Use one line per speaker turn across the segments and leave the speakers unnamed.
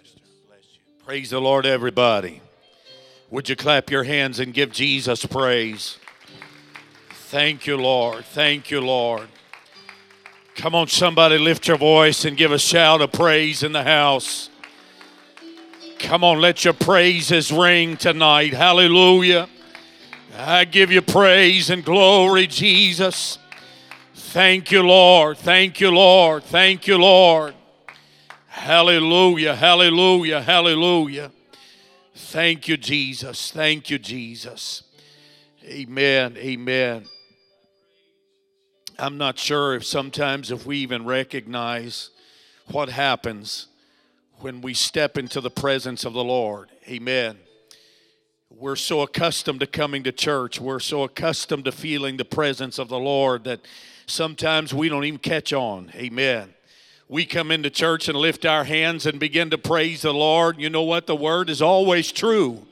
Pastor. Praise the Lord, everybody. Would you clap your hands and give Jesus praise? Thank you, Lord. Thank you, Lord. Come on, somebody, lift your voice and give a shout of praise in the house. Come on, let your praises ring tonight. Hallelujah. I give you praise and glory, Jesus. Thank you, Lord. Thank you, Lord. Thank you, Lord. Hallelujah. Hallelujah. Hallelujah. Thank you, Jesus. Thank you, Jesus. Amen. Amen. I'm not sure if sometimes if we even recognize what happens when we step into the presence of the Lord. Amen. We're so accustomed to coming to church. We're so accustomed to feeling the presence of the Lord that sometimes we don't even catch on. Amen. We come into church and lift our hands and begin to praise the Lord. You know what? The word is always true.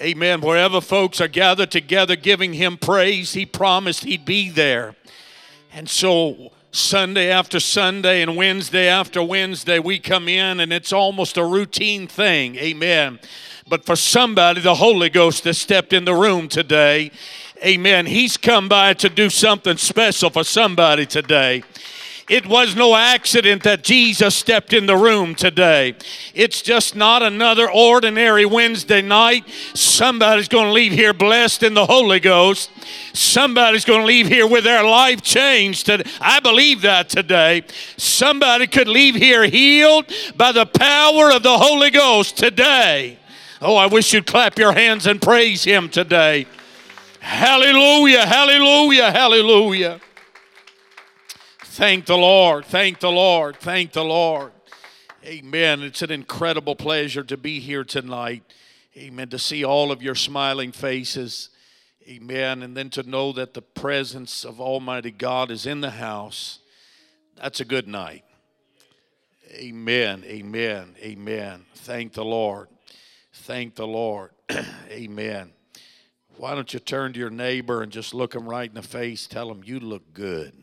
Amen. Wherever folks are gathered together giving him praise, he promised he'd be there. And so Sunday after Sunday and Wednesday after Wednesday, we come in and it's almost a routine thing. Amen. But for somebody, the Holy Ghost has stepped in the room today. Amen. He's come by to do something special for somebody today. It was no accident that Jesus stepped in the room today. It's just not another ordinary Wednesday night. Somebody's going to leave here blessed in the Holy Ghost. Somebody's going to leave here with their life changed. I believe that today. Somebody could leave here healed by the power of the Holy Ghost today. Oh, I wish you'd clap your hands and praise Him today. Hallelujah, hallelujah, hallelujah. Thank the Lord. Thank the Lord. Thank the Lord. Amen. It's an incredible pleasure to be here tonight. Amen. To see all of your smiling faces. Amen. And then to know that the presence of Almighty God is in the house. That's a good night. Amen. Amen. Amen. Thank the Lord. Thank the Lord. Amen. Why don't you turn to your neighbor and just look him right in the face? Tell him, You look good.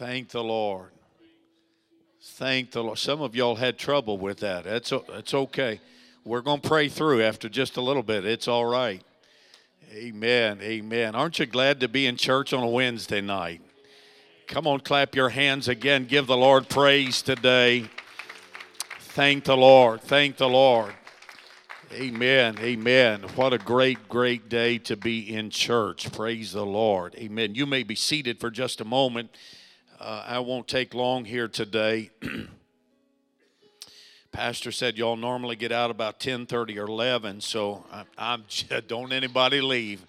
Thank the Lord. Thank the Lord. Some of y'all had trouble with that. That's, that's okay. We're going to pray through after just a little bit. It's all right. Amen. Amen. Aren't you glad to be in church on a Wednesday night? Come on, clap your hands again. Give the Lord praise today. Thank the Lord. Thank the Lord. Amen. Amen. What a great, great day to be in church. Praise the Lord. Amen. You may be seated for just a moment. Uh, I won't take long here today. Pastor said y'all normally get out about 10:30 or 11, so I, I'm don't anybody leave.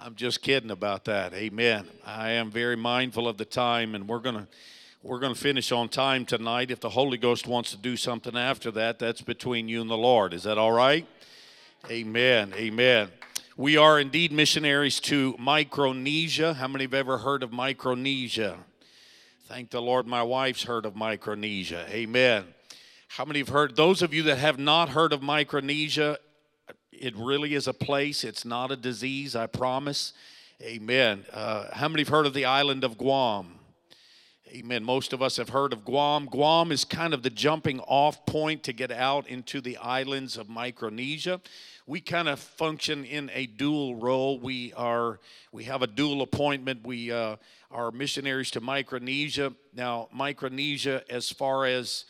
I'm just kidding about that. Amen. I am very mindful of the time, and we're gonna we're gonna finish on time tonight. If the Holy Ghost wants to do something after that, that's between you and the Lord. Is that all right? Amen. Amen. We are indeed missionaries to Micronesia. How many have ever heard of Micronesia? Thank the Lord, my wife's heard of Micronesia. Amen. How many have heard? Those of you that have not heard of Micronesia, it really is a place. It's not a disease, I promise. Amen. Uh, how many have heard of the island of Guam? Amen. Most of us have heard of Guam. Guam is kind of the jumping off point to get out into the islands of Micronesia. We kind of function in a dual role. We are we have a dual appointment. We uh, are missionaries to Micronesia. Now, Micronesia, as far as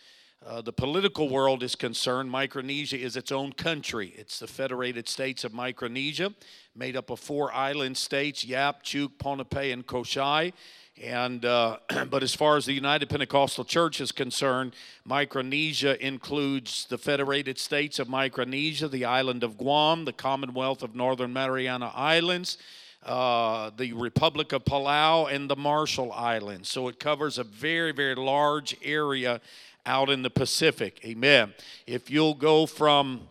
uh, the political world is concerned, Micronesia is its own country. It's the Federated States of Micronesia, made up of four island states Yap, Chuuk, Pohnpei, and Kosrae. And uh, but as far as the United Pentecostal Church is concerned, Micronesia includes the Federated States of Micronesia, the island of Guam, the Commonwealth of Northern Mariana Islands, uh, the Republic of Palau, and the Marshall Islands. So it covers a very, very large area out in the Pacific. Amen. If you'll go from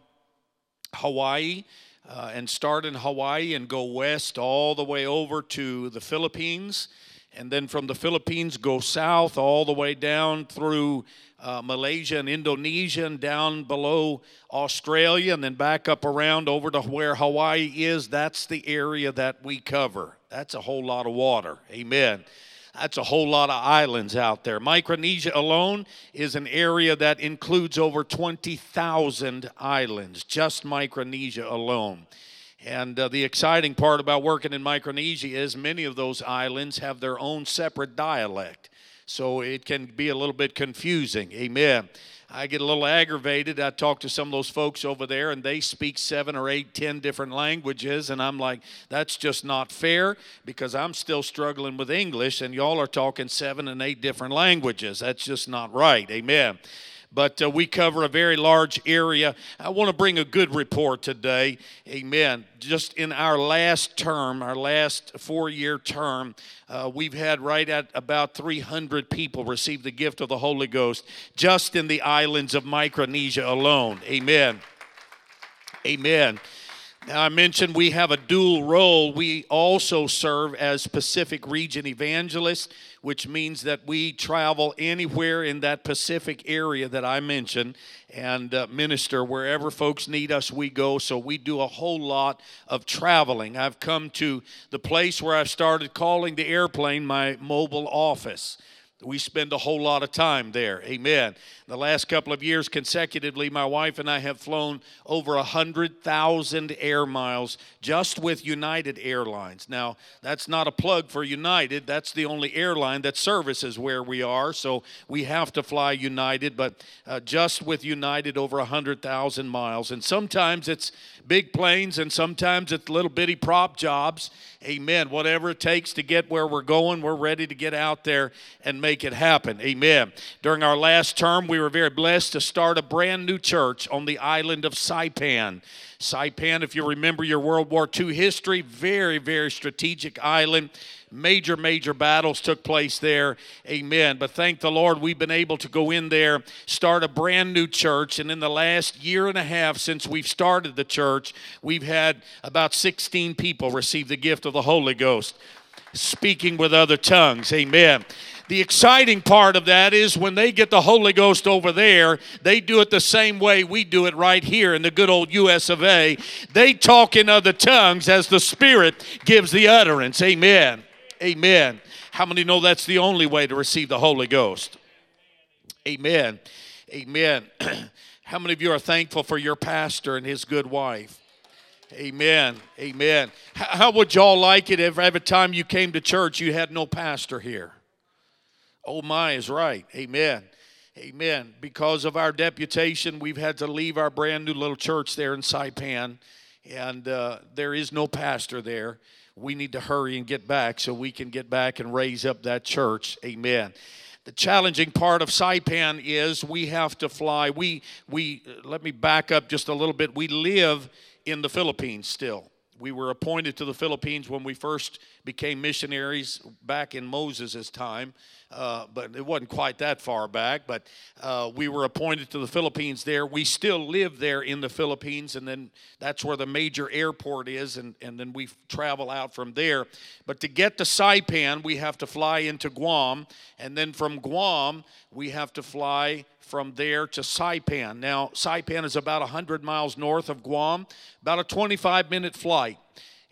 Hawaii uh, and start in Hawaii and go west all the way over to the Philippines, and then from the Philippines go south all the way down through uh, Malaysia and Indonesia and down below Australia and then back up around over to where Hawaii is. That's the area that we cover. That's a whole lot of water. Amen. That's a whole lot of islands out there. Micronesia alone is an area that includes over 20,000 islands, just Micronesia alone. And uh, the exciting part about working in Micronesia is many of those islands have their own separate dialect. So it can be a little bit confusing. Amen. I get a little aggravated. I talk to some of those folks over there, and they speak seven or eight, ten different languages, and I'm like, that's just not fair because I'm still struggling with English, and y'all are talking seven and eight different languages. That's just not right. Amen but uh, we cover a very large area. I want to bring a good report today. Amen. Just in our last term, our last four year term, uh, we've had right at about 300 people receive the gift of the Holy Ghost just in the islands of Micronesia alone. Amen. Amen. I mentioned we have a dual role. We also serve as Pacific Region evangelists, which means that we travel anywhere in that Pacific area that I mentioned and uh, minister wherever folks need us, we go. So we do a whole lot of traveling. I've come to the place where I've started calling the airplane my mobile office. We spend a whole lot of time there. Amen. The last couple of years consecutively, my wife and I have flown over 100,000 air miles just with United Airlines. Now, that's not a plug for United. That's the only airline that services where we are. So we have to fly United, but uh, just with United, over 100,000 miles. And sometimes it's big planes and sometimes it's little bitty prop jobs. Amen. Whatever it takes to get where we're going, we're ready to get out there and make it happen. Amen. During our last term, we were very blessed to start a brand new church on the island of Saipan. Saipan, if you remember your World War II history, very, very strategic island major, major battles took place there. Amen. But thank the Lord, we've been able to go in there, start a brand new church. And in the last year and a half since we've started the church, we've had about 16 people receive the gift of the Holy Ghost, speaking with other tongues. Amen. The exciting part of that is when they get the Holy Ghost over there, they do it the same way we do it right here in the good old US of A. They talk in other tongues as the Spirit gives the utterance. Amen. Amen. How many know that's the only way to receive the Holy Ghost? Amen. Amen. How many of you are thankful for your pastor and his good wife? Amen. Amen. How would y'all like it if every time you came to church you had no pastor here? Oh, my is right. Amen. Amen. Because of our deputation, we've had to leave our brand new little church there in Saipan, and uh, there is no pastor there we need to hurry and get back so we can get back and raise up that church. Amen. The challenging part of Saipan is we have to fly. We we let me back up just a little bit. We live in the Philippines still. We were appointed to the Philippines when we first became missionaries back in Moses' time, uh, but it wasn't quite that far back. But uh, we were appointed to the Philippines there. We still live there in the Philippines, and then that's where the major airport is, and, and then we travel out from there. But to get to Saipan, we have to fly into Guam, and then from Guam, we have to fly from there to Saipan. Now, Saipan is about 100 miles north of Guam, about a 25 minute flight.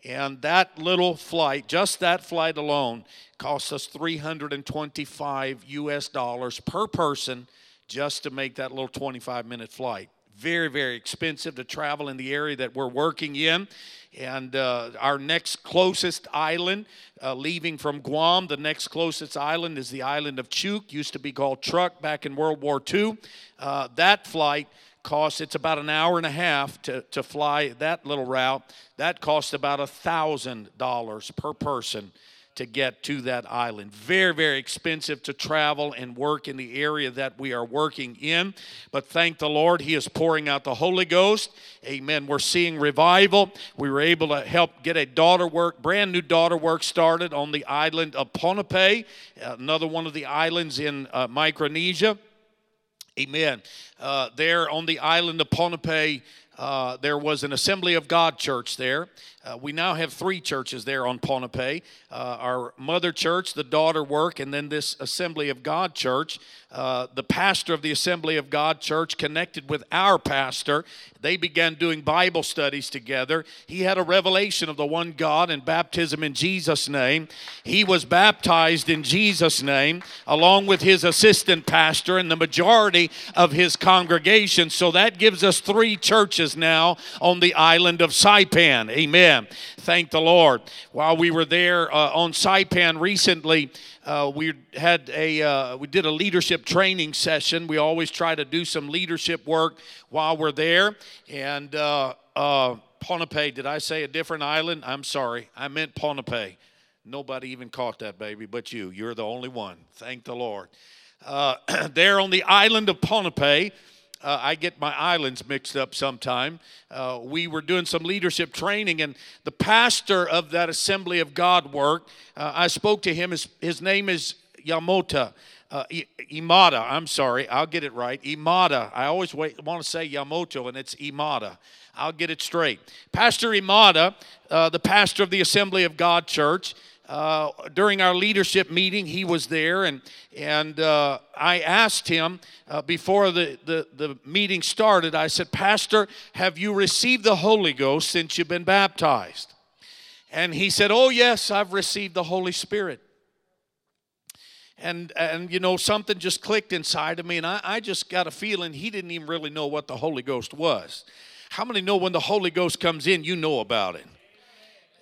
And that little flight, just that flight alone, costs us 325 US dollars per person just to make that little 25 minute flight. Very, very expensive to travel in the area that we're working in. And uh, our next closest island, uh, leaving from Guam, the next closest island is the island of Chuuk, used to be called Truk back in World War II. Uh, that flight costs it's about an hour and a half to, to fly that little route that costs about a thousand dollars per person to get to that island. Very very expensive to travel and work in the area that we are working in but thank the lord he is pouring out the holy ghost. Amen. We're seeing revival. We were able to help get a daughter work brand new daughter work started on the island of ponape another one of the islands in uh, micronesia. Amen. Uh, there on the island of Ponape, uh, there was an Assembly of God church there. Uh, we now have three churches there on Ponape uh, our mother church, the daughter work, and then this Assembly of God church. Uh, the pastor of the Assembly of God church connected with our pastor. They began doing Bible studies together. He had a revelation of the one God and baptism in Jesus' name. He was baptized in Jesus' name, along with his assistant pastor and the majority of his congregation. So that gives us three churches now on the island of Saipan. Amen. Thank the Lord. While we were there uh, on Saipan recently, uh, we had a uh, we did a leadership training session. We always try to do some leadership work while we're there. And uh, uh, Ponape, did I say a different island? I'm sorry, I meant Ponape. Nobody even caught that, baby, but you. You're the only one. Thank the Lord. Uh, there on the island of Ponape. Uh, I get my islands mixed up sometime. Uh, we were doing some leadership training, and the pastor of that Assembly of God work, uh, I spoke to him. His, his name is Yamota. Uh, Imada, I'm sorry, I'll get it right. Imada. I always wait, want to say Yamoto, and it's Imada. I'll get it straight. Pastor Imada, uh, the pastor of the Assembly of God Church, uh, during our leadership meeting, he was there, and and uh, I asked him uh, before the, the the meeting started. I said, Pastor, have you received the Holy Ghost since you've been baptized? And he said, Oh yes, I've received the Holy Spirit. And and you know something just clicked inside of me, and I, I just got a feeling he didn't even really know what the Holy Ghost was. How many know when the Holy Ghost comes in, you know about it?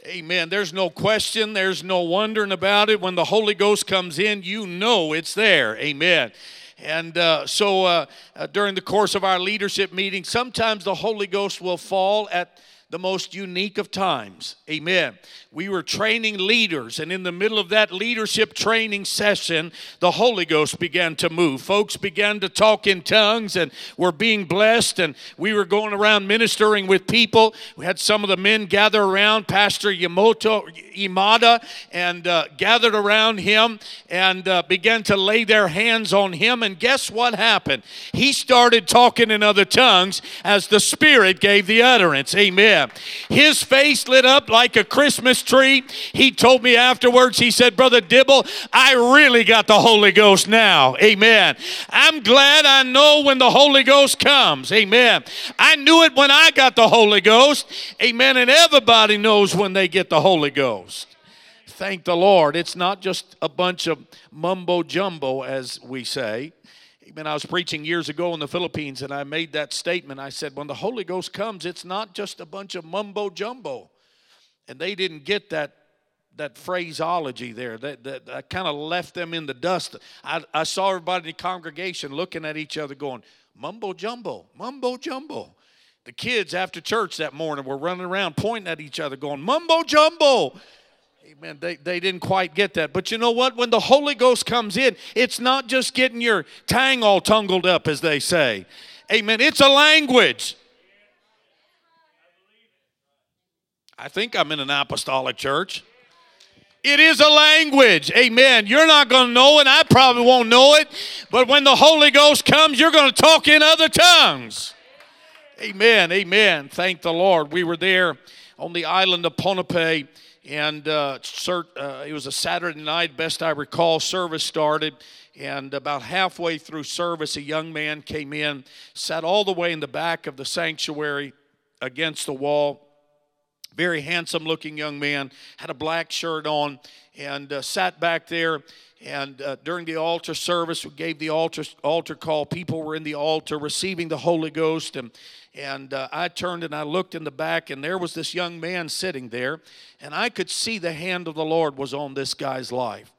Amen. There's no question, there's no wondering about it. When the Holy Ghost comes in, you know it's there. Amen. And uh, so uh, uh, during the course of our leadership meeting, sometimes the Holy Ghost will fall at the most unique of times. Amen. We were training leaders, and in the middle of that leadership training session, the Holy Ghost began to move. Folks began to talk in tongues and were being blessed, and we were going around ministering with people. We had some of the men gather around Pastor Yamoto Imada and uh, gathered around him and uh, began to lay their hands on him. And guess what happened? He started talking in other tongues as the Spirit gave the utterance. Amen. His face lit up like a Christmas tree. He told me afterwards, he said, Brother Dibble, I really got the Holy Ghost now. Amen. I'm glad I know when the Holy Ghost comes. Amen. I knew it when I got the Holy Ghost. Amen. And everybody knows when they get the Holy Ghost. Thank the Lord. It's not just a bunch of mumbo jumbo, as we say. I was preaching years ago in the Philippines and I made that statement. I said, when the Holy Ghost comes, it's not just a bunch of mumbo jumbo. And they didn't get that that phraseology there that, that, that kind of left them in the dust. I, I saw everybody in the congregation looking at each other going, mumbo jumbo, mumbo jumbo. The kids after church that morning were running around pointing at each other going, mumbo jumbo. Amen. They, they didn't quite get that. But you know what? When the Holy Ghost comes in, it's not just getting your tang all tangled up, as they say. Amen. It's a language. I think I'm in an apostolic church. It is a language. Amen. You're not going to know it. I probably won't know it. But when the Holy Ghost comes, you're going to talk in other tongues. Amen. Amen. Thank the Lord. We were there on the island of Ponape and uh, uh, it was a Saturday night, best I recall. Service started, and about halfway through service, a young man came in, sat all the way in the back of the sanctuary against the wall. Very handsome looking young man, had a black shirt on, and uh, sat back there. And uh, during the altar service, we gave the altar, altar call. People were in the altar receiving the Holy Ghost. And and uh, I turned and I looked in the back, and there was this young man sitting there, and I could see the hand of the Lord was on this guy's life.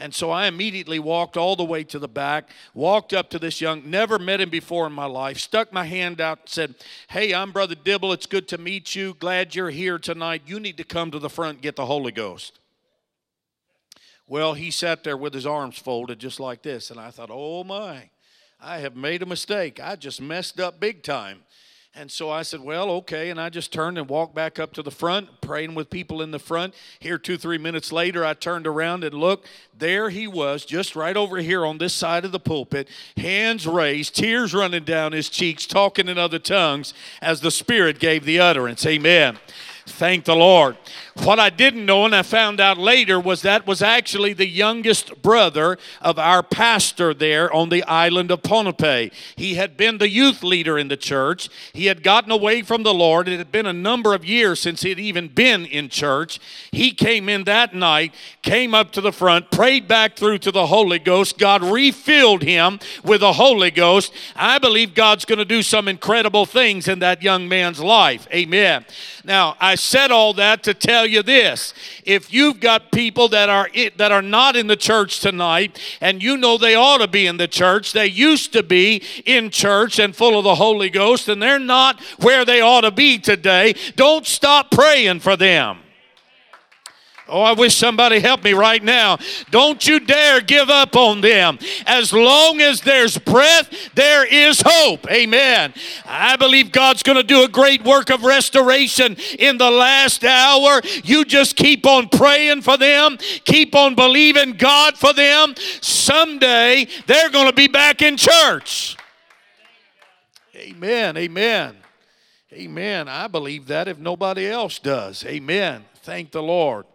And so I immediately walked all the way to the back, walked up to this young, never met him before in my life, stuck my hand out, said, Hey, I'm Brother Dibble. It's good to meet you. Glad you're here tonight. You need to come to the front get the Holy Ghost. Well, he sat there with his arms folded just like this, and I thought, Oh my, I have made a mistake. I just messed up big time. And so I said, Well, okay. And I just turned and walked back up to the front, praying with people in the front. Here, two, three minutes later, I turned around and looked. There he was, just right over here on this side of the pulpit, hands raised, tears running down his cheeks, talking in other tongues as the Spirit gave the utterance. Amen. Thank the Lord. What I didn't know, and I found out later, was that was actually the youngest brother of our pastor there on the island of Ponape. He had been the youth leader in the church. He had gotten away from the Lord. It had been a number of years since he had even been in church. He came in that night, came up to the front, prayed back through to the Holy Ghost. God refilled him with the Holy Ghost. I believe God's going to do some incredible things in that young man's life. Amen. Now, I said all that to tell you this. If you've got people that are that are not in the church tonight and you know they ought to be in the church, they used to be in church and full of the Holy Ghost and they're not where they ought to be today, don't stop praying for them. Oh, I wish somebody helped me right now. Don't you dare give up on them. As long as there's breath, there is hope. Amen. I believe God's going to do a great work of restoration in the last hour. You just keep on praying for them, keep on believing God for them. Someday they're going to be back in church. Amen. Amen. Amen. I believe that if nobody else does. Amen. Thank the Lord.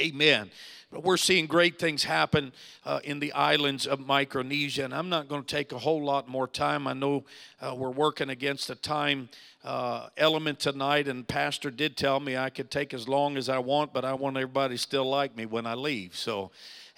Amen. But we're seeing great things happen uh, in the islands of Micronesia, and I'm not going to take a whole lot more time. I know uh, we're working against a time uh, element tonight, and Pastor did tell me I could take as long as I want, but I want everybody still like me when I leave. So,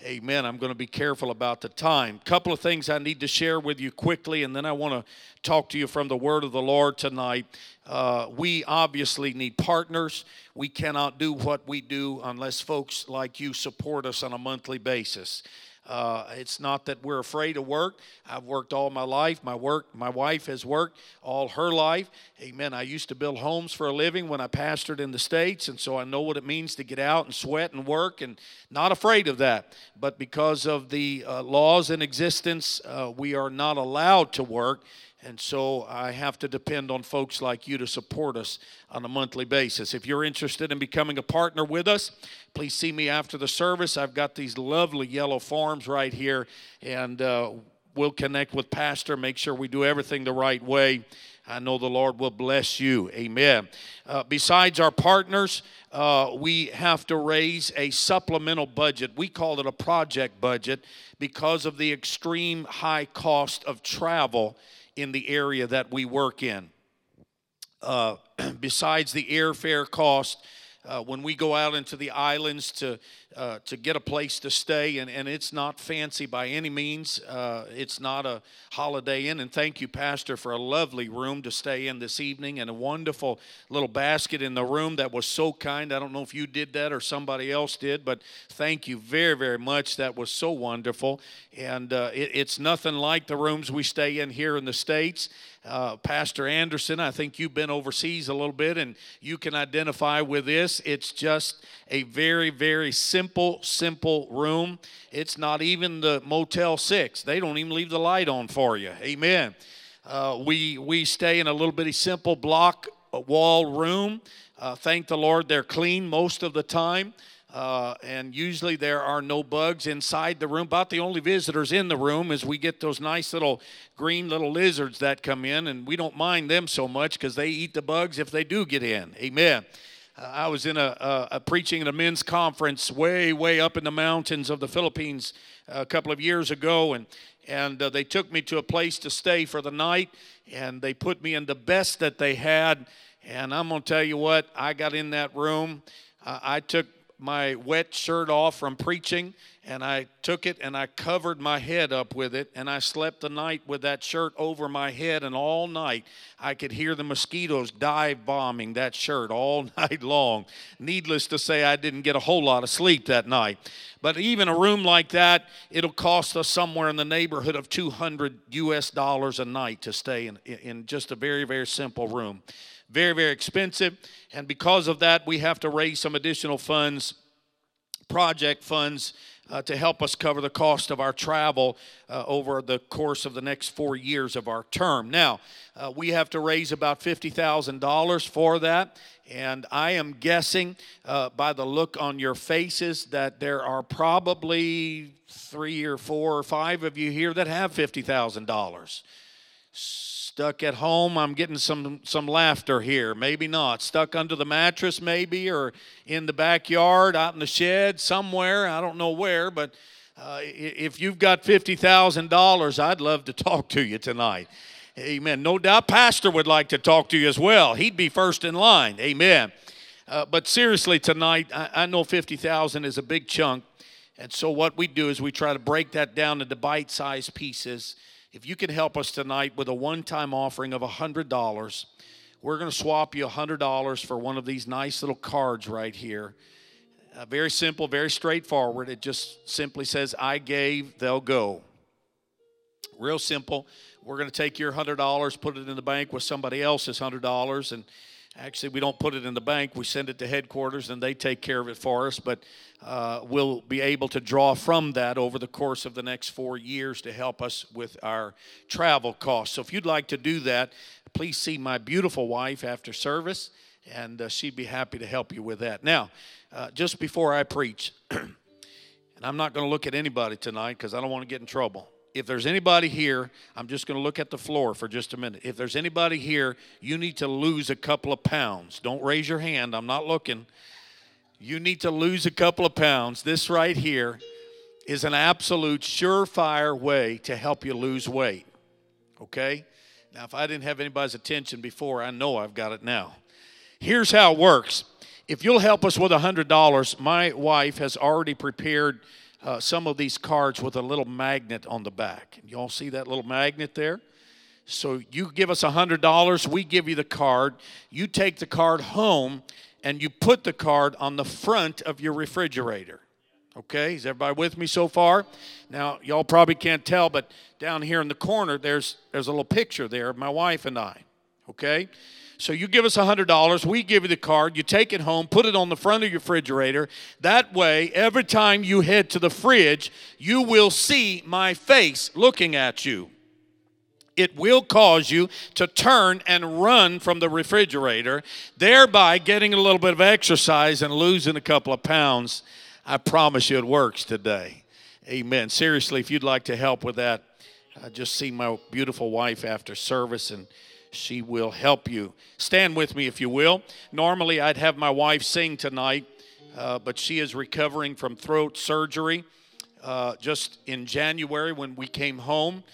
Amen. I'm going to be careful about the time. Couple of things I need to share with you quickly, and then I want to talk to you from the Word of the Lord tonight. Uh, we obviously need partners. We cannot do what we do unless folks like you support us on a monthly basis. Uh, it's not that we're afraid of work. I've worked all my life. My work, my wife has worked all her life. Amen. I used to build homes for a living when I pastored in the states, and so I know what it means to get out and sweat and work, and not afraid of that. But because of the uh, laws in existence, uh, we are not allowed to work. And so I have to depend on folks like you to support us on a monthly basis. If you're interested in becoming a partner with us, please see me after the service. I've got these lovely yellow forms right here, and uh, we'll connect with Pastor, make sure we do everything the right way. I know the Lord will bless you. Amen. Uh, besides our partners, uh, we have to raise a supplemental budget. We call it a project budget because of the extreme high cost of travel in the area that we work in. Uh, besides the airfare cost, uh, when we go out into the islands to uh, to get a place to stay, and, and it's not fancy by any means. Uh, it's not a holiday inn. And thank you, Pastor, for a lovely room to stay in this evening and a wonderful little basket in the room that was so kind. I don't know if you did that or somebody else did, but thank you very, very much. That was so wonderful. And uh, it, it's nothing like the rooms we stay in here in the States. Uh, Pastor Anderson, I think you've been overseas a little bit and you can identify with this. It's just a very, very simple, simple simple room. It's not even the Motel 6, they don't even leave the light on for you. Amen. Uh, we, we stay in a little bitty simple block wall room. Uh, thank the Lord, they're clean most of the time. Uh, and usually there are no bugs inside the room. About the only visitors in the room is we get those nice little green little lizards that come in, and we don't mind them so much because they eat the bugs if they do get in. Amen. Uh, I was in a, a, a, preaching at a men's conference way, way up in the mountains of the Philippines a couple of years ago, and and uh, they took me to a place to stay for the night, and they put me in the best that they had. And I'm gonna tell you what, I got in that room. Uh, I took my wet shirt off from preaching and I took it and I covered my head up with it and I slept the night with that shirt over my head and all night I could hear the mosquitoes dive bombing that shirt all night long. Needless to say I didn't get a whole lot of sleep that night. But even a room like that it'll cost us somewhere in the neighborhood of 200 US dollars a night to stay in in just a very very simple room very, very expensive. And because of that, we have to raise some additional funds, project funds, uh, to help us cover the cost of our travel uh, over the course of the next four years of our term. Now, uh, we have to raise about $50,000 for that. And I am guessing uh, by the look on your faces that there are probably three or four or five of you here that have $50,000 stuck at home. I'm getting some some laughter here. Maybe not. Stuck under the mattress maybe or in the backyard out in the shed somewhere. I don't know where but uh, if you've got $50000 i'd love to talk to you tonight. Amen. No doubt pastor would like to talk to you as well. He'd be first in line. Amen. Uh, but seriously tonight I, I know 50000 is a big chunk. And so what we do is we try to break that down into bite-sized pieces if you can help us tonight with a one time offering of $100, we're going to swap you $100 for one of these nice little cards right here. Uh, very simple, very straightforward. It just simply says, I gave, they'll go. Real simple. We're going to take your $100, put it in the bank with somebody else's $100, and Actually, we don't put it in the bank. We send it to headquarters and they take care of it for us. But uh, we'll be able to draw from that over the course of the next four years to help us with our travel costs. So if you'd like to do that, please see my beautiful wife after service and uh, she'd be happy to help you with that. Now, uh, just before I preach, and I'm not going to look at anybody tonight because I don't want to get in trouble if there's anybody here, I'm just going to look at the floor for just a minute. If there's anybody here, you need to lose a couple of pounds. Don't raise your hand, I'm not looking. You need to lose a couple of pounds. This right here is an absolute surefire way to help you lose weight. Okay? Now, if I didn't have anybody's attention before, I know I've got it now. Here's how it works. If you'll help us with $100, my wife has already prepared uh, some of these cards with a little magnet on the back. You all see that little magnet there? So you give us $100, we give you the card. You take the card home and you put the card on the front of your refrigerator. Okay, is everybody with me so far? Now, y'all probably can't tell, but down here in the corner, there's, there's a little picture there of my wife and I. Okay? So you give us $100, we give you the card, you take it home, put it on the front of your refrigerator. That way, every time you head to the fridge, you will see my face looking at you. It will cause you to turn and run from the refrigerator, thereby getting a little bit of exercise and losing a couple of pounds. I promise you it works today. Amen. Seriously, if you'd like to help with that, I just see my beautiful wife after service and she will help you. Stand with me if you will. Normally, I'd have my wife sing tonight, uh, but she is recovering from throat surgery. Uh, just in January, when we came home,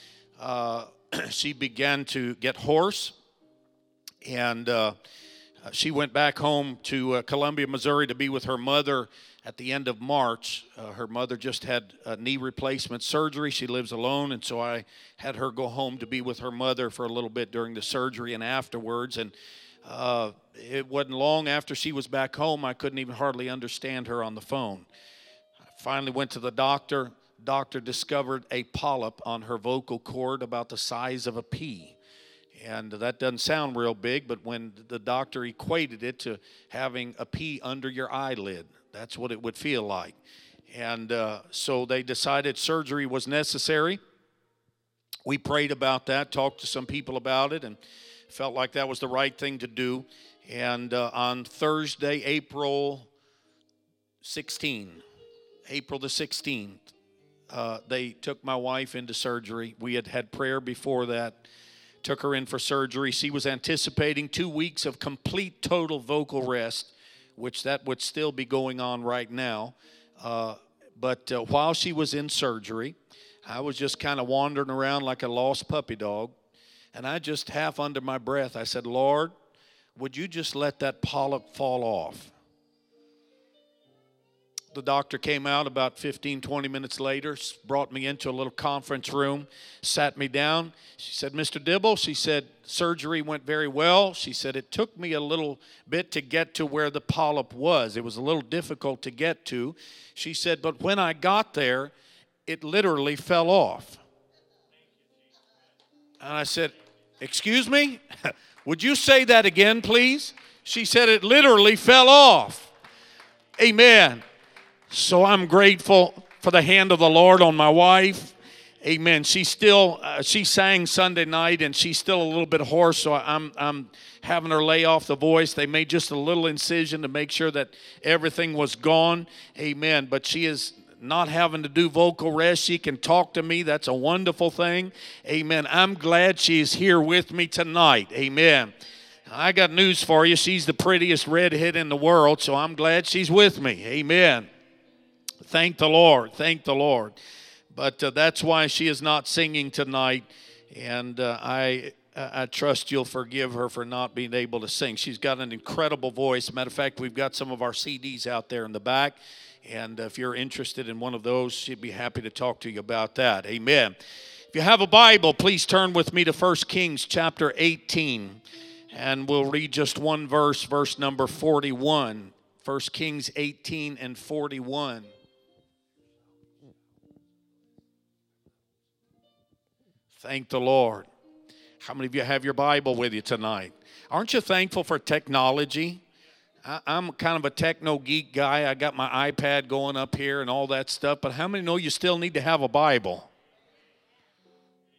uh, she began to get hoarse, and she went back home to uh, Columbia, Missouri to be with her mother at the end of March. Uh, her mother just had a knee replacement surgery. She lives alone, and so I had her go home to be with her mother for a little bit during the surgery and afterwards. And uh, it wasn't long after she was back home, I couldn't even hardly understand her on the phone. I finally went to the doctor. Doctor discovered a polyp on her vocal cord about the size of a pea. And that doesn't sound real big, but when the doctor equated it to having a pea under your eyelid, that's what it would feel like. And uh, so they decided surgery was necessary. We prayed about that, talked to some people about it, and felt like that was the right thing to do. And uh, on Thursday, April 16, April the 16th, uh, they took my wife into surgery. We had had prayer before that, took her in for surgery. She was anticipating two weeks of complete, total vocal rest which that would still be going on right now. Uh, but uh, while she was in surgery, I was just kind of wandering around like a lost puppy dog. And I just half under my breath, I said, Lord, would you just let that polyp fall off? The doctor came out about 15, 20 minutes later, brought me into a little conference room, sat me down. She said, Mr. Dibble, she said, surgery went very well. She said, it took me a little bit to get to where the polyp was. It was a little difficult to get to. She said, but when I got there, it literally fell off. And I said, Excuse me? Would you say that again, please? She said, It literally fell off. Amen. So I'm grateful for the hand of the Lord on my wife. Amen. She still uh, she sang Sunday night and she's still a little bit hoarse, so I'm I'm having her lay off the voice. They made just a little incision to make sure that everything was gone. Amen. But she is not having to do vocal rest. She can talk to me. That's a wonderful thing. Amen. I'm glad she's here with me tonight. Amen. I got news for you. She's the prettiest redhead in the world, so I'm glad she's with me. Amen. Thank the Lord. Thank the Lord. But uh, that's why she is not singing tonight. And uh, I, I trust you'll forgive her for not being able to sing. She's got an incredible voice. Matter of fact, we've got some of our CDs out there in the back. And if you're interested in one of those, she'd be happy to talk to you about that. Amen. If you have a Bible, please turn with me to 1 Kings chapter 18. And we'll read just one verse, verse number 41. 1 Kings 18 and 41. Thank the Lord. How many of you have your Bible with you tonight? Aren't you thankful for technology? I, am kind of a techno geek guy. I got my iPad going up here and all that stuff, but how many know you still need to have a Bible?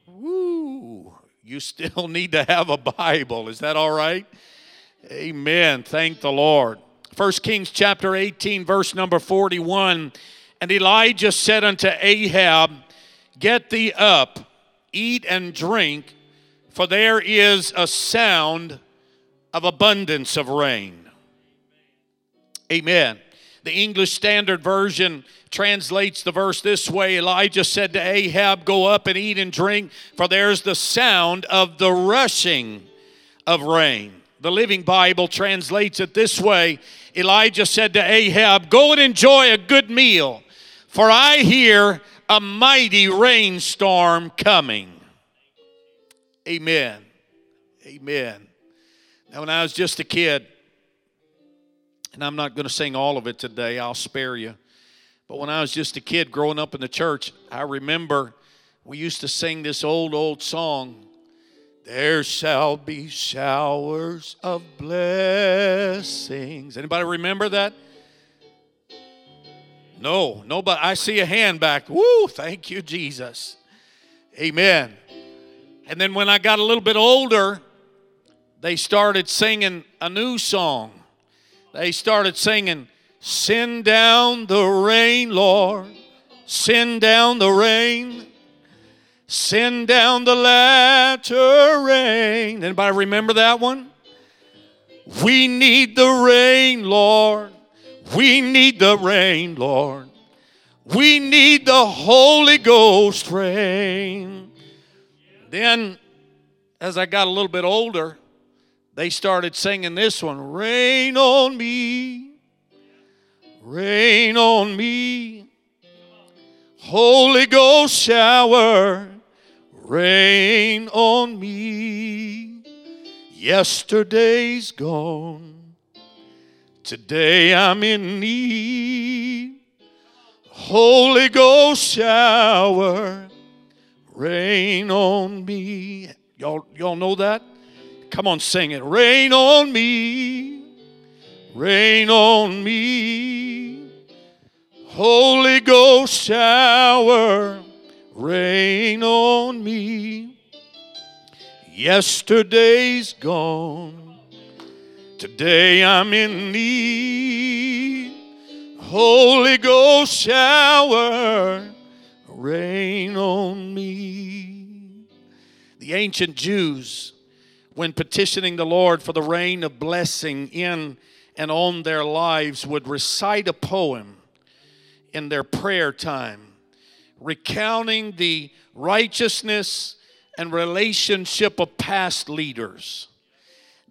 Woo! You still need to have a Bible. Is that all right? Amen. Thank the Lord. First Kings chapter 18, verse number 41. And Elijah said unto Ahab, Get thee up eat and drink, for there is a sound of abundance of rain. Amen. The English Standard Version translates the verse this way Elijah said to Ahab, Go up and eat and drink, for there's the sound of the rushing of rain. The Living Bible translates it this way Elijah said to Ahab, Go and enjoy a good meal, for I hear a mighty rainstorm coming. Amen. Amen. Now, when I was just a kid, and I'm not going to sing all of it today, I'll spare you. But when I was just a kid growing up in the church, I remember we used to sing this old, old song. There shall be showers of blessings. Anybody remember that? No, nobody. I see a hand back. Woo, thank you, Jesus. Amen. And then when I got a little bit older, they started singing a new song. They started singing, Send down the rain, Lord. Send down the rain. Send down the latter rain. Anybody remember that one? We need the rain, Lord. We need the rain, Lord. We need the Holy Ghost rain. Then, as I got a little bit older, they started singing this one Rain on me, rain on me, Holy Ghost shower, rain on me. Yesterday's gone Today I'm in need. Holy Ghost shower, rain on me. Y'all, y'all know that? Come on, sing it. Rain on me, rain on me. Holy Ghost shower, rain on me. Yesterday's gone. Today I'm in need. Holy Ghost shower, rain on me. The ancient Jews, when petitioning the Lord for the rain of blessing in and on their lives, would recite a poem in their prayer time, recounting the righteousness and relationship of past leaders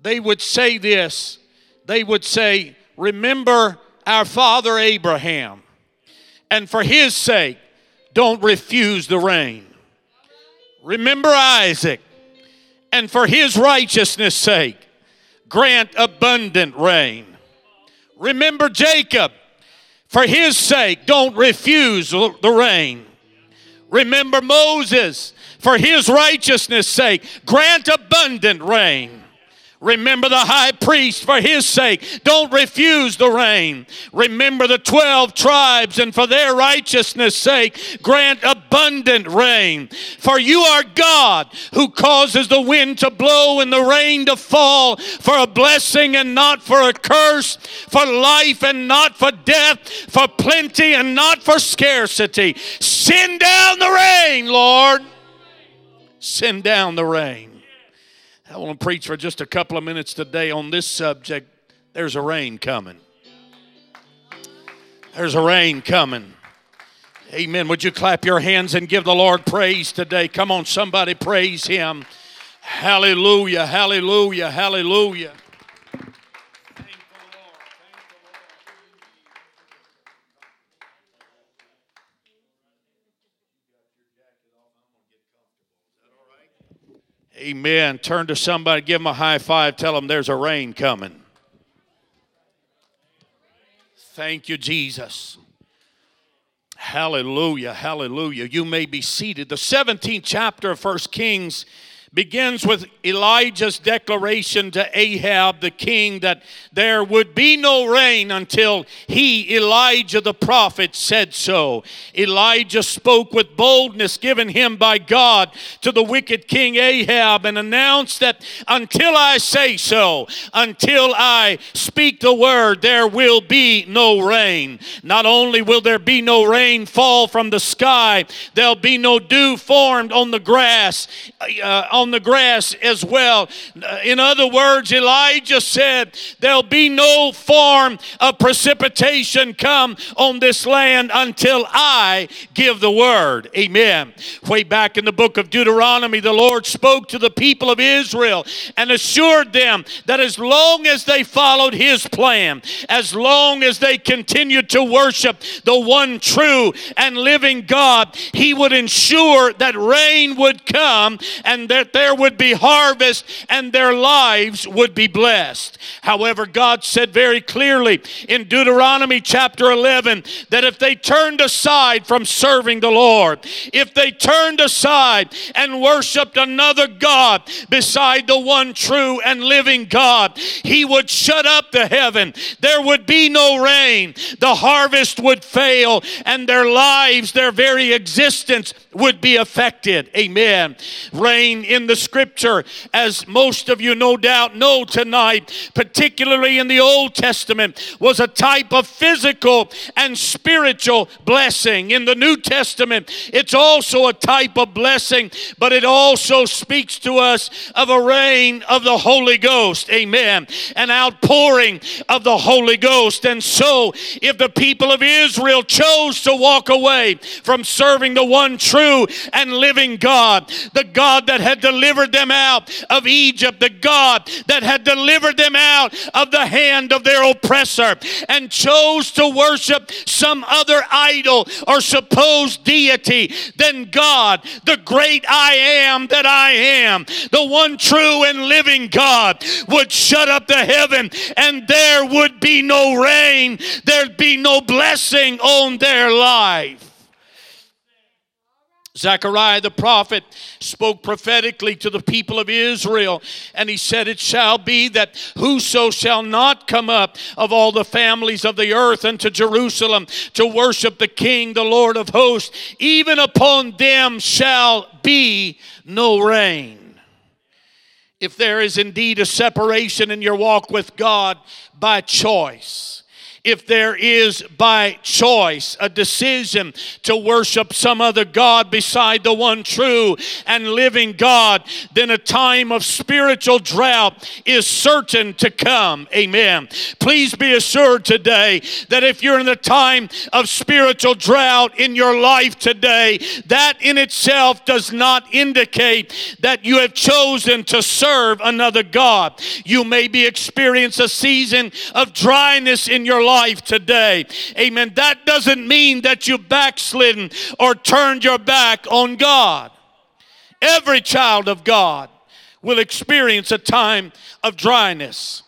they would say this they would say, Remember our father Abraham, and for his sake, don't refuse the rain. Remember Isaac, and for his righteousness' sake, grant abundant rain. Remember Jacob, for his sake, don't refuse the rain. Remember Moses, for his righteousness' sake, grant abundant rain. Remember the high priest for his sake. Don't refuse the rain. Remember the 12 tribes and for their righteousness' sake, grant abundant rain. For you are God who causes the wind to blow and the rain to fall for a blessing and not for a curse, for life and not for death, for plenty and not for scarcity. Send down the rain, Lord. Send down the rain. I want to preach for just a couple of minutes today on this subject. There's a rain coming. There's a rain coming. Amen. Would you clap your hands and give the Lord praise today? Come on, somebody praise Him. Hallelujah, hallelujah, hallelujah. Amen. Turn to somebody, give them a high five, tell them there's a rain coming. Thank you, Jesus. Hallelujah, hallelujah. You may be seated. The 17th chapter of First Kings begins with Elijah's declaration to Ahab the king that there would be no rain until he, Elijah the prophet, said so. Elijah spoke with boldness given him by God to the wicked king Ahab and announced that until I say so, until I speak the word, there will be no rain. Not only will there be no rain fall from the sky, there'll be no dew formed on the grass. Uh, on the grass as well. In other words, Elijah said, There'll be no form of precipitation come on this land until I give the word. Amen. Way back in the book of Deuteronomy, the Lord spoke to the people of Israel and assured them that as long as they followed his plan, as long as they continued to worship the one true and living God, he would ensure that rain would come and that there would be harvest and their lives would be blessed. However, God said very clearly in Deuteronomy chapter 11 that if they turned aside from serving the Lord, if they turned aside and worshiped another God beside the one true and living God, He would shut up the heaven. There would be no rain. The harvest would fail, and their lives, their very existence, would be affected. Amen. Rain in the scripture, as most of you no doubt know tonight, particularly in the Old Testament, was a type of physical and spiritual blessing. In the New Testament, it's also a type of blessing, but it also speaks to us of a rain of the Holy Ghost. Amen. An outpouring of the Holy Ghost. And so, if the people of Israel chose to walk away from serving the one true true and living God, the God that had delivered them out of Egypt, the God that had delivered them out of the hand of their oppressor, and chose to worship some other idol or supposed deity than God, the great I am that I am, the one true and living God, would shut up the heaven and there would be no rain, there'd be no blessing on their life. Zechariah the prophet spoke prophetically to the people of Israel, and he said, It shall be that whoso shall not come up of all the families of the earth unto Jerusalem to worship the King, the Lord of hosts, even upon them shall be no rain. If there is indeed a separation in your walk with God by choice, if there is by choice a decision to worship some other God beside the one true and living God, then a time of spiritual drought is certain to come. Amen. Please be assured today that if you're in a time of spiritual drought in your life today, that in itself does not indicate that you have chosen to serve another God. You may be experiencing a season of dryness in your life life today. Amen. That doesn't mean that you backslidden or turned your back on God. Every child of God will experience a time of dryness.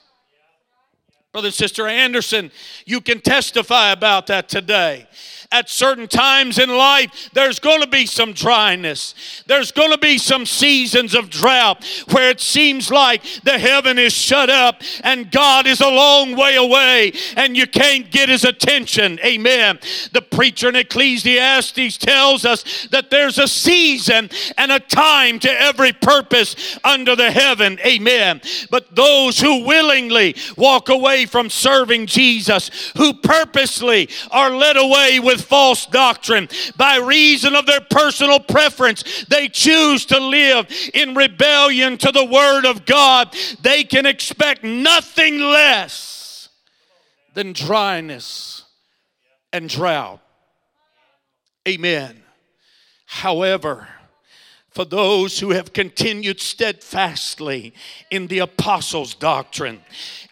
Brother and Sister Anderson, you can testify about that today. At certain times in life, there's going to be some dryness. There's going to be some seasons of drought where it seems like the heaven is shut up and God is a long way away and you can't get his attention. Amen. The preacher in Ecclesiastes tells us that there's a season and a time to every purpose under the heaven. Amen. But those who willingly walk away from serving Jesus, who purposely are led away with false doctrine by reason of their personal preference, they choose to live in rebellion to the Word of God, they can expect nothing less than dryness and drought. Amen. However, for those who have continued steadfastly in the apostles' doctrine,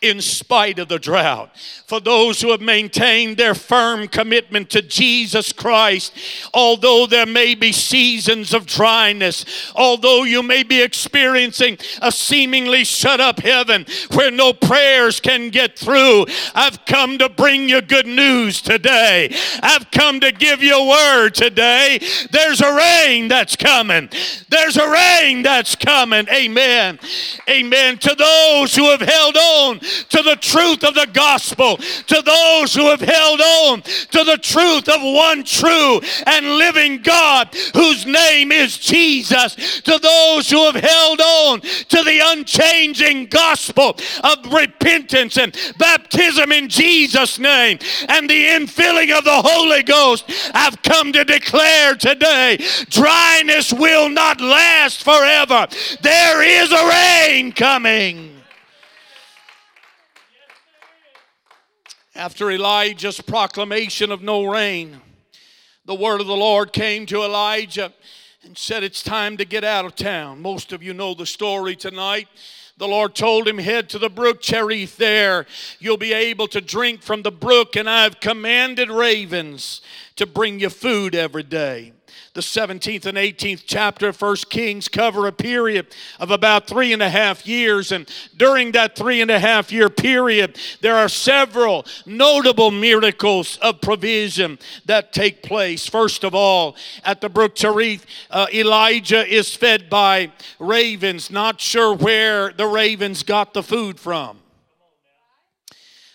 in spite of the drought. For those who have maintained their firm commitment to Jesus Christ, although there may be seasons of dryness, although you may be experiencing a seemingly shut up heaven where no prayers can get through, I've come to bring you good news today. I've come to give you a word today. There's a rain that's coming. There's a rain that's coming. Amen. Amen. To those who have held on to the truth of the gospel, to those who have held on to the truth of one true and living God whose name is Jesus, to those who have held on to the unchanging gospel of repentance and baptism in Jesus' name and the infilling of the Holy Ghost, I've come to declare today dryness will not last forever. There is a rain coming. After Elijah's proclamation of no rain, the word of the Lord came to Elijah and said, It's time to get out of town. Most of you know the story tonight. The Lord told him, Head to the brook Cherith there. You'll be able to drink from the brook, and I've commanded ravens to bring you food every day the 17th and 18th chapter of First Kings cover a period of about three and a half years. And during that three and a half year period, there are several notable miracles of provision that take place. First of all, at the brook Cherith, uh, Elijah is fed by ravens, not sure where the ravens got the food from.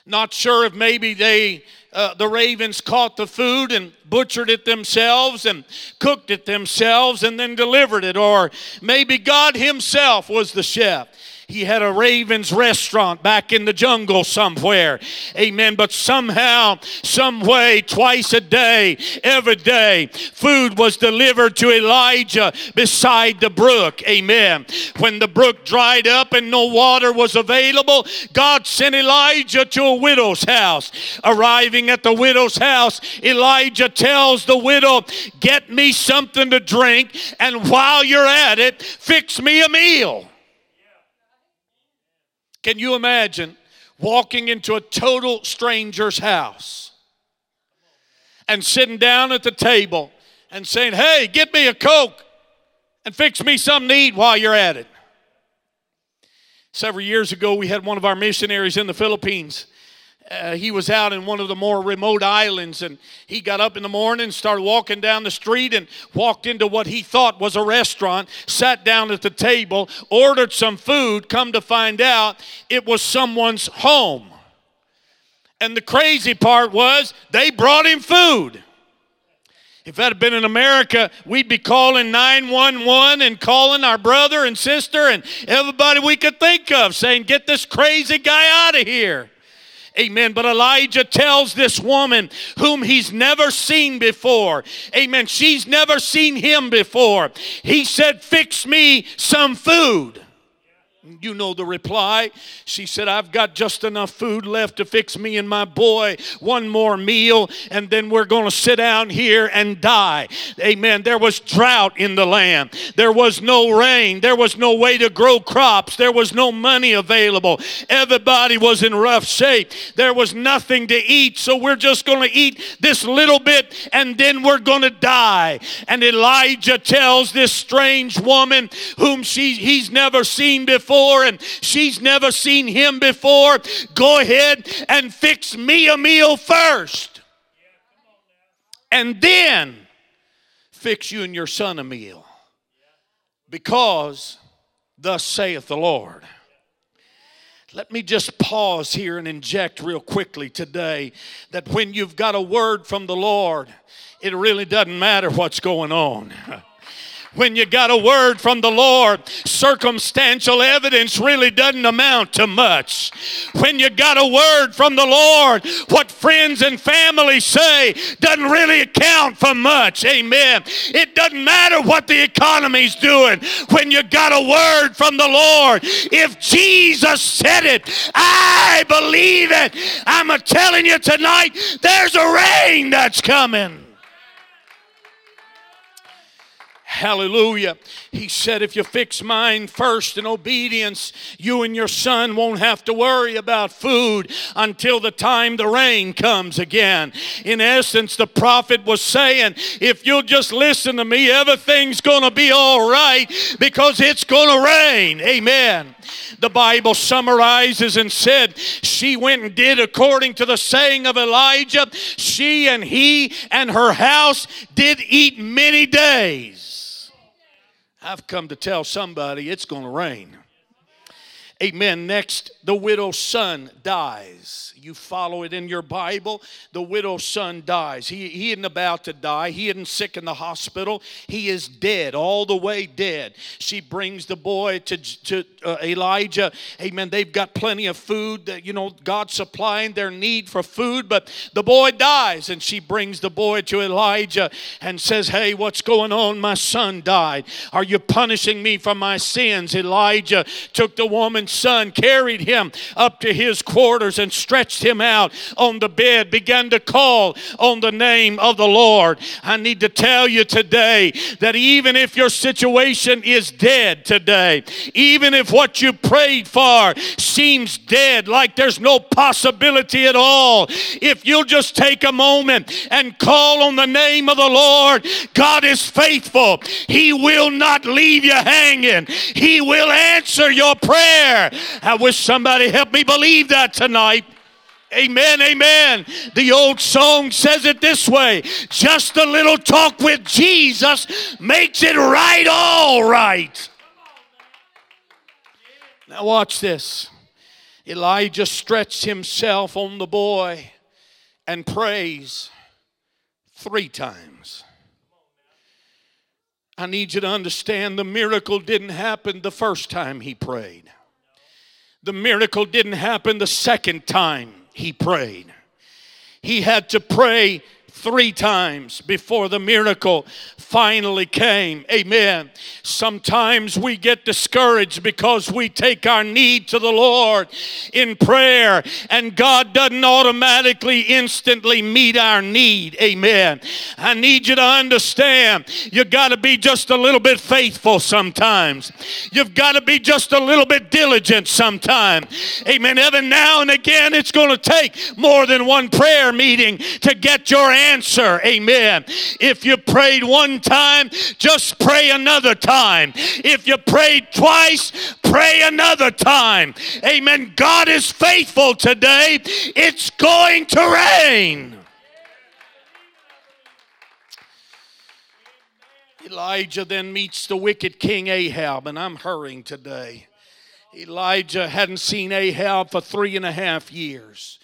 Not sure if maybe they uh, the ravens caught the food and butchered it themselves and cooked it themselves and then delivered it. Or maybe God Himself was the chef. He had a Ravens restaurant back in the jungle somewhere. Amen. But somehow, some way, twice a day, every day, food was delivered to Elijah beside the brook. Amen. When the brook dried up and no water was available, God sent Elijah to a widow's house. Arriving at the widow's house, Elijah tells the widow, Get me something to drink, and while you're at it, fix me a meal. Can you imagine walking into a total stranger's house and sitting down at the table and saying, Hey, get me a Coke and fix me some eat while you're at it? Several years ago, we had one of our missionaries in the Philippines uh, he was out in one of the more remote islands and he got up in the morning started walking down the street and walked into what he thought was a restaurant sat down at the table ordered some food. Come to find out it was someone's home. And the crazy part was they brought him food. If that had been in America, we'd be calling 911 and calling our brother and sister and everybody we could think of saying, Get this crazy guy out of here. Amen. But Elijah tells this woman whom he's never seen before. Amen. She's never seen him before. He said, Fix me some food. You know the reply. She said, I've got just enough food left to fix me and my boy one more meal, and then we're going to sit down here and die. Amen. There was drought in the land, there was no rain, there was no way to grow crops, there was no money available. Everybody was in rough shape, there was nothing to eat, so we're just going to eat this little bit and then we're going to die. And Elijah tells this strange woman whom she, he's never seen before before and she's never seen him before, go ahead and fix me a meal first. and then fix you and your son a meal. Because thus saith the Lord. Let me just pause here and inject real quickly today that when you've got a word from the Lord, it really doesn't matter what's going on. when you got a word from the Lord, circumstantial evidence really doesn't amount to much. When you got a word from the Lord, what friends and family say doesn't really account for much. Amen. It doesn't matter what the economy's doing. When you got a word from the Lord, if Jesus said it, I believe it. I'm telling you tonight, there's a rain that's coming. Hallelujah. He said, if you fix mine first in obedience, you and your son won't have to worry about food until the time the rain comes again. In essence, the prophet was saying, if you'll just listen to me, everything's going to be all right because it's going to rain. Amen. The Bible summarizes and said, She went and did according to the saying of Elijah. She and he and her house did eat many days. I've come to tell somebody it's going to rain. Amen. Next, the widow's son dies you follow it in your Bible, the widow's son dies. He, he isn't about to die. He isn't sick in the hospital. He is dead, all the way dead. She brings the boy to, to uh, Elijah. Amen. They've got plenty of food. That, you know, God supplying their need for food, but the boy dies. And she brings the boy to Elijah and says, Hey, what's going on? My son died. Are you punishing me for my sins? Elijah took the woman's son, carried him up to his quarters, and stretched stretched him out on the bed, began to call on the name of the Lord. I need to tell you today that even if your situation is dead today, even if what you prayed for seems dead, like there's no possibility at all, if you'll just take a moment and call on the name of the Lord, God is faithful. He will not leave you hanging, He will answer your prayer. I wish somebody helped me believe that tonight. Amen, amen. The old song says it this way just a little talk with Jesus makes it right, all right. Now, watch this. Elijah stretched himself on the boy and prays three times. I need you to understand the miracle didn't happen the first time he prayed. The miracle didn't happen the second time he prayed. He had to pray three times before the miracle finally came. Amen. Sometimes we get discouraged because we take our need to the Lord in prayer and God doesn't automatically, instantly meet our need. Amen. I need you to understand you got to be just a little bit faithful sometimes. You've got to be just a little bit diligent sometimes. Amen. Every now and again, it's going to take more than one prayer meeting to get your answer answer. Amen. If you prayed one time, just pray another time. If you prayed twice, pray another time. Amen. God is faithful today. It's going to rain. Elijah then meets the wicked king Ahab, and I'm hurrying today. Elijah hadn't seen Ahab for three and a half years.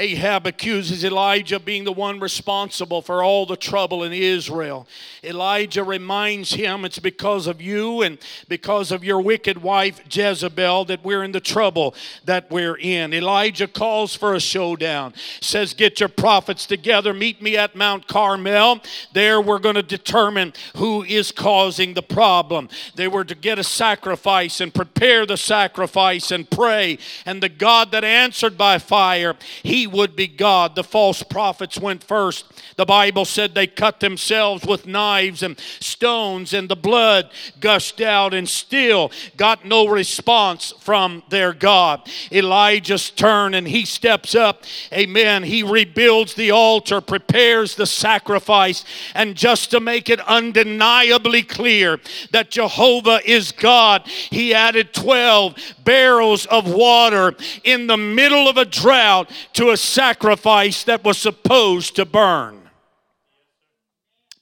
Ahab accuses Elijah of being the one responsible for all the trouble in Israel. Elijah reminds him it's because of you and because of your wicked wife Jezebel that we're in the trouble that we're in. Elijah calls for a showdown, says, Get your prophets together, meet me at Mount Carmel. There we're going to determine who is causing the problem. They were to get a sacrifice and prepare the sacrifice and pray. And the God that answered by fire, he would be God. The false prophets went first. The Bible said they cut themselves with knives and stones, and the blood gushed out, and still got no response from their God. Elijah's turn, and he steps up. Amen. He rebuilds the altar, prepares the sacrifice, and just to make it undeniably clear that Jehovah is God, he added 12 barrels of water in the middle of a drought to a sacrifice that was supposed to burn.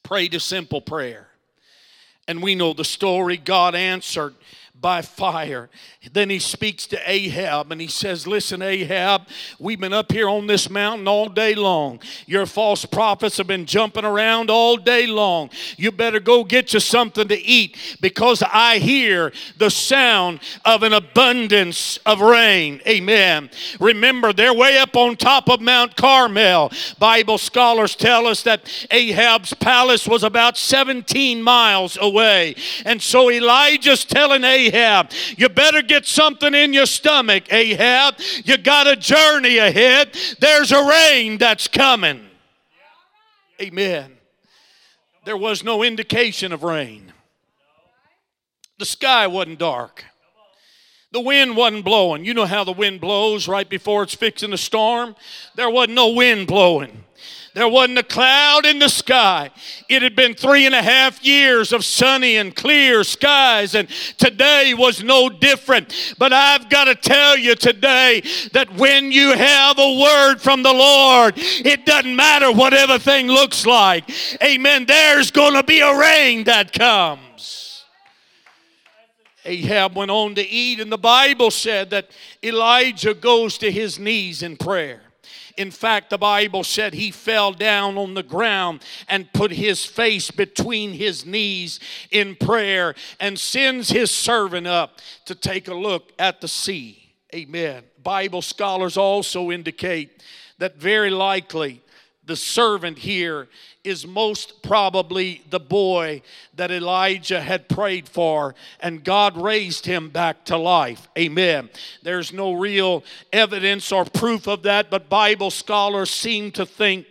prayed a simple prayer. And we know the story. God answered by fire. Then he speaks to Ahab and he says, Listen, Ahab, we've been up here on this mountain all day long. Your false prophets have been jumping around all day long. You better go get you something to eat because I hear the sound of an abundance of rain. Amen. Remember, they're way up on top of Mount Carmel. Bible scholars tell us that Ahab's palace was about 17 miles away. And so Elijah's telling Ahab, Ahab. You better get something in your stomach, Ahab. You got a journey ahead. There's a rain that's coming. Amen. There was no indication of rain. The sky wasn't dark. The wind wasn't blowing. You know how the wind blows right before it's fixing a storm? There wasn't no wind blowing. There wasn't a cloud in the sky. It had been three and a half years of sunny and clear skies, and today was no different. But I've got to tell you today that when you have a word from the Lord, it doesn't matter what everything looks like. Amen. There's going to be a rain that comes. Ahab went on to eat, and the Bible said that Elijah goes to his knees in prayer. In fact, the Bible said he fell down on the ground and put his face between his knees in prayer and sends his servant up to take a look at the sea. Amen. Bible scholars also indicate that very likely the servant here is most probably the boy that Elijah had prayed for, and God raised him back to life. Amen. There's no real evidence or proof of that, but Bible scholars seem to think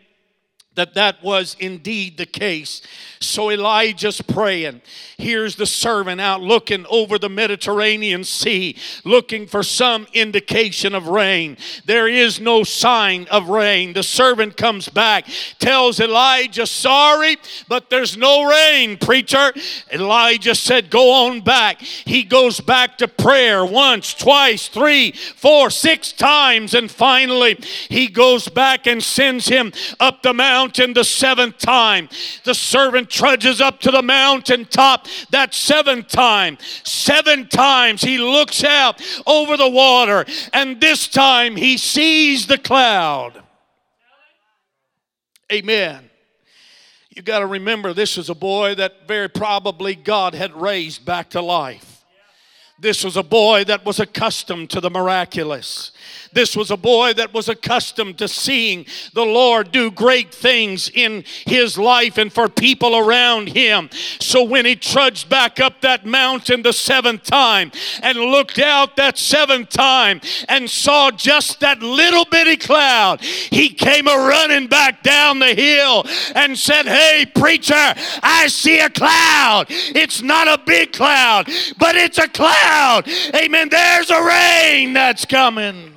that that was indeed the case. So Elijah's praying. Here's the servant out looking over the Mediterranean Sea, looking for some indication of rain. There is no sign of rain. The servant comes back, tells Elijah, Sorry, but there's no rain, preacher. Elijah said, Go on back. He goes back to prayer once, twice, three, four, six times, and finally he goes back and sends him up the mountain mountain the seventh time. The servant trudges up to the mountain top that seventh time. Seven times he looks out over the water, and this time he sees the cloud. Amen. You got to remember, this is a boy that very probably God had raised back to life. This was a boy that was accustomed to the miraculous. This was a boy that was accustomed to seeing the Lord do great things in his life and for people around him. So when he trudged back up that mountain the seventh time and looked out that seventh time and saw just that little bitty cloud, he came a running back down the hill and said, Hey, preacher, I see a cloud. It's not a big cloud, but it's a cloud. Amen. There's a rain that's coming.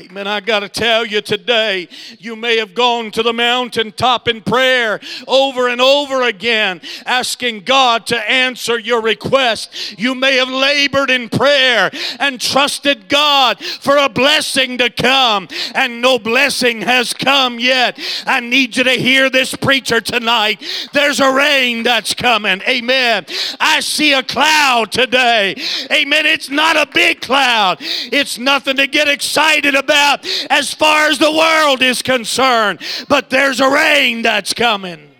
Amen. I got to tell you today, you may have gone to the mountaintop in prayer over and over again, asking God to answer your request. You may have labored in prayer and trusted God for a blessing to come, and no blessing has come yet. I need you to hear this preacher tonight. There's a rain that's coming. Amen. I see a cloud today. Amen. It's not a big cloud, it's nothing to get excited about about as far as the world is concerned. But there's a rain that's coming.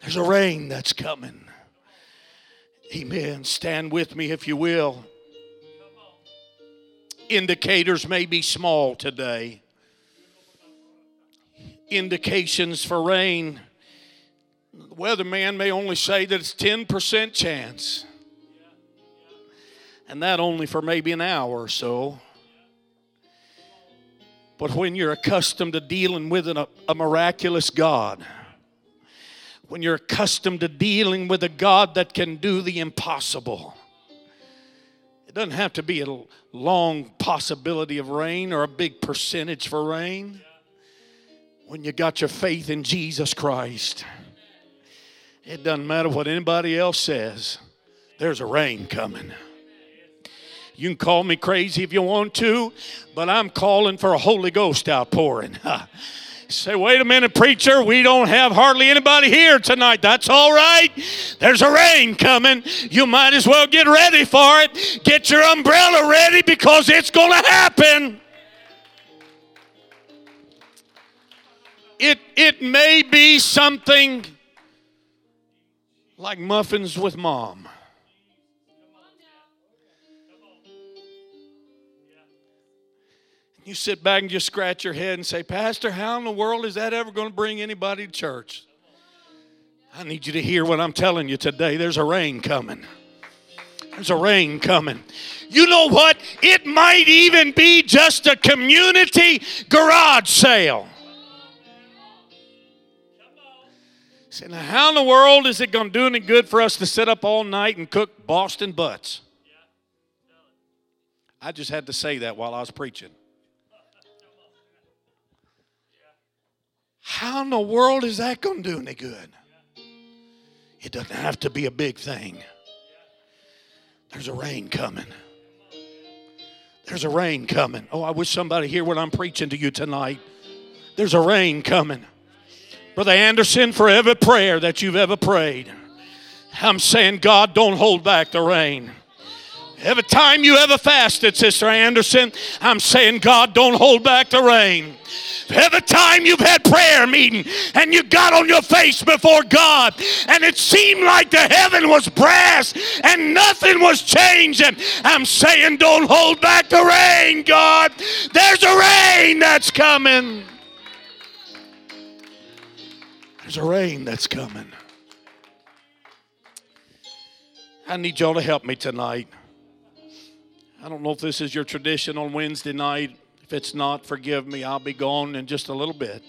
There's a rain that's coming. Amen. Stand with me if you will. Indicators may be small today. Indications for rain. The weatherman may only say that it's 10% chance. And that only for maybe an hour or so. But when you're accustomed to dealing with a, a miraculous God, when you're accustomed to dealing with a God that can do the impossible, it doesn't have to be a long possibility of rain or a big percentage for rain. When you got your faith in Jesus Christ, it doesn't matter what anybody else says, there's a rain coming. You can call me crazy if you want to, but I'm calling for a Holy Ghost outpouring. Say, wait a minute, preacher, we don't have hardly anybody here tonight. That's all right. There's a rain coming. You might as well get ready for it. Get your umbrella ready because it's going to happen. It, it may be something like muffins with mom. You sit back and just scratch your head and say, Pastor, how in the world is that ever going to bring anybody to church? I need you to hear what I'm telling you today. There's a rain coming. There's a rain coming. You know what? It might even be just a community garage sale. Say, now how in the world is it going to do any good for us to sit up all night and cook Boston butts? I just had to say that while I was preaching. How in the world is that going to do any good? It doesn't have to be a big thing. There's a rain coming. There's a rain coming. Oh, I wish somebody hear what I'm preaching to you tonight. There's a rain coming. Brother Anderson, for every prayer that you've ever prayed, I'm saying, God, don't hold back the rain. Every time you ever fasted, Sister Anderson, I'm saying, God, don't hold back the rain. Every time you've had prayer meeting and you got on your face before God and it seemed like the heaven was brass and nothing was changing, I'm saying, don't hold back the rain, God. There's a rain that's coming. There's a rain that's coming. I need y'all to help me tonight. I don't know if this is your tradition on Wednesday night. If it's not, forgive me. I'll be gone in just a little bit.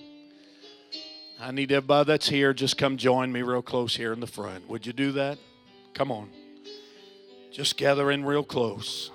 I need everybody that's here just come join me real close here in the front. Would you do that? Come on. Just gather in real close.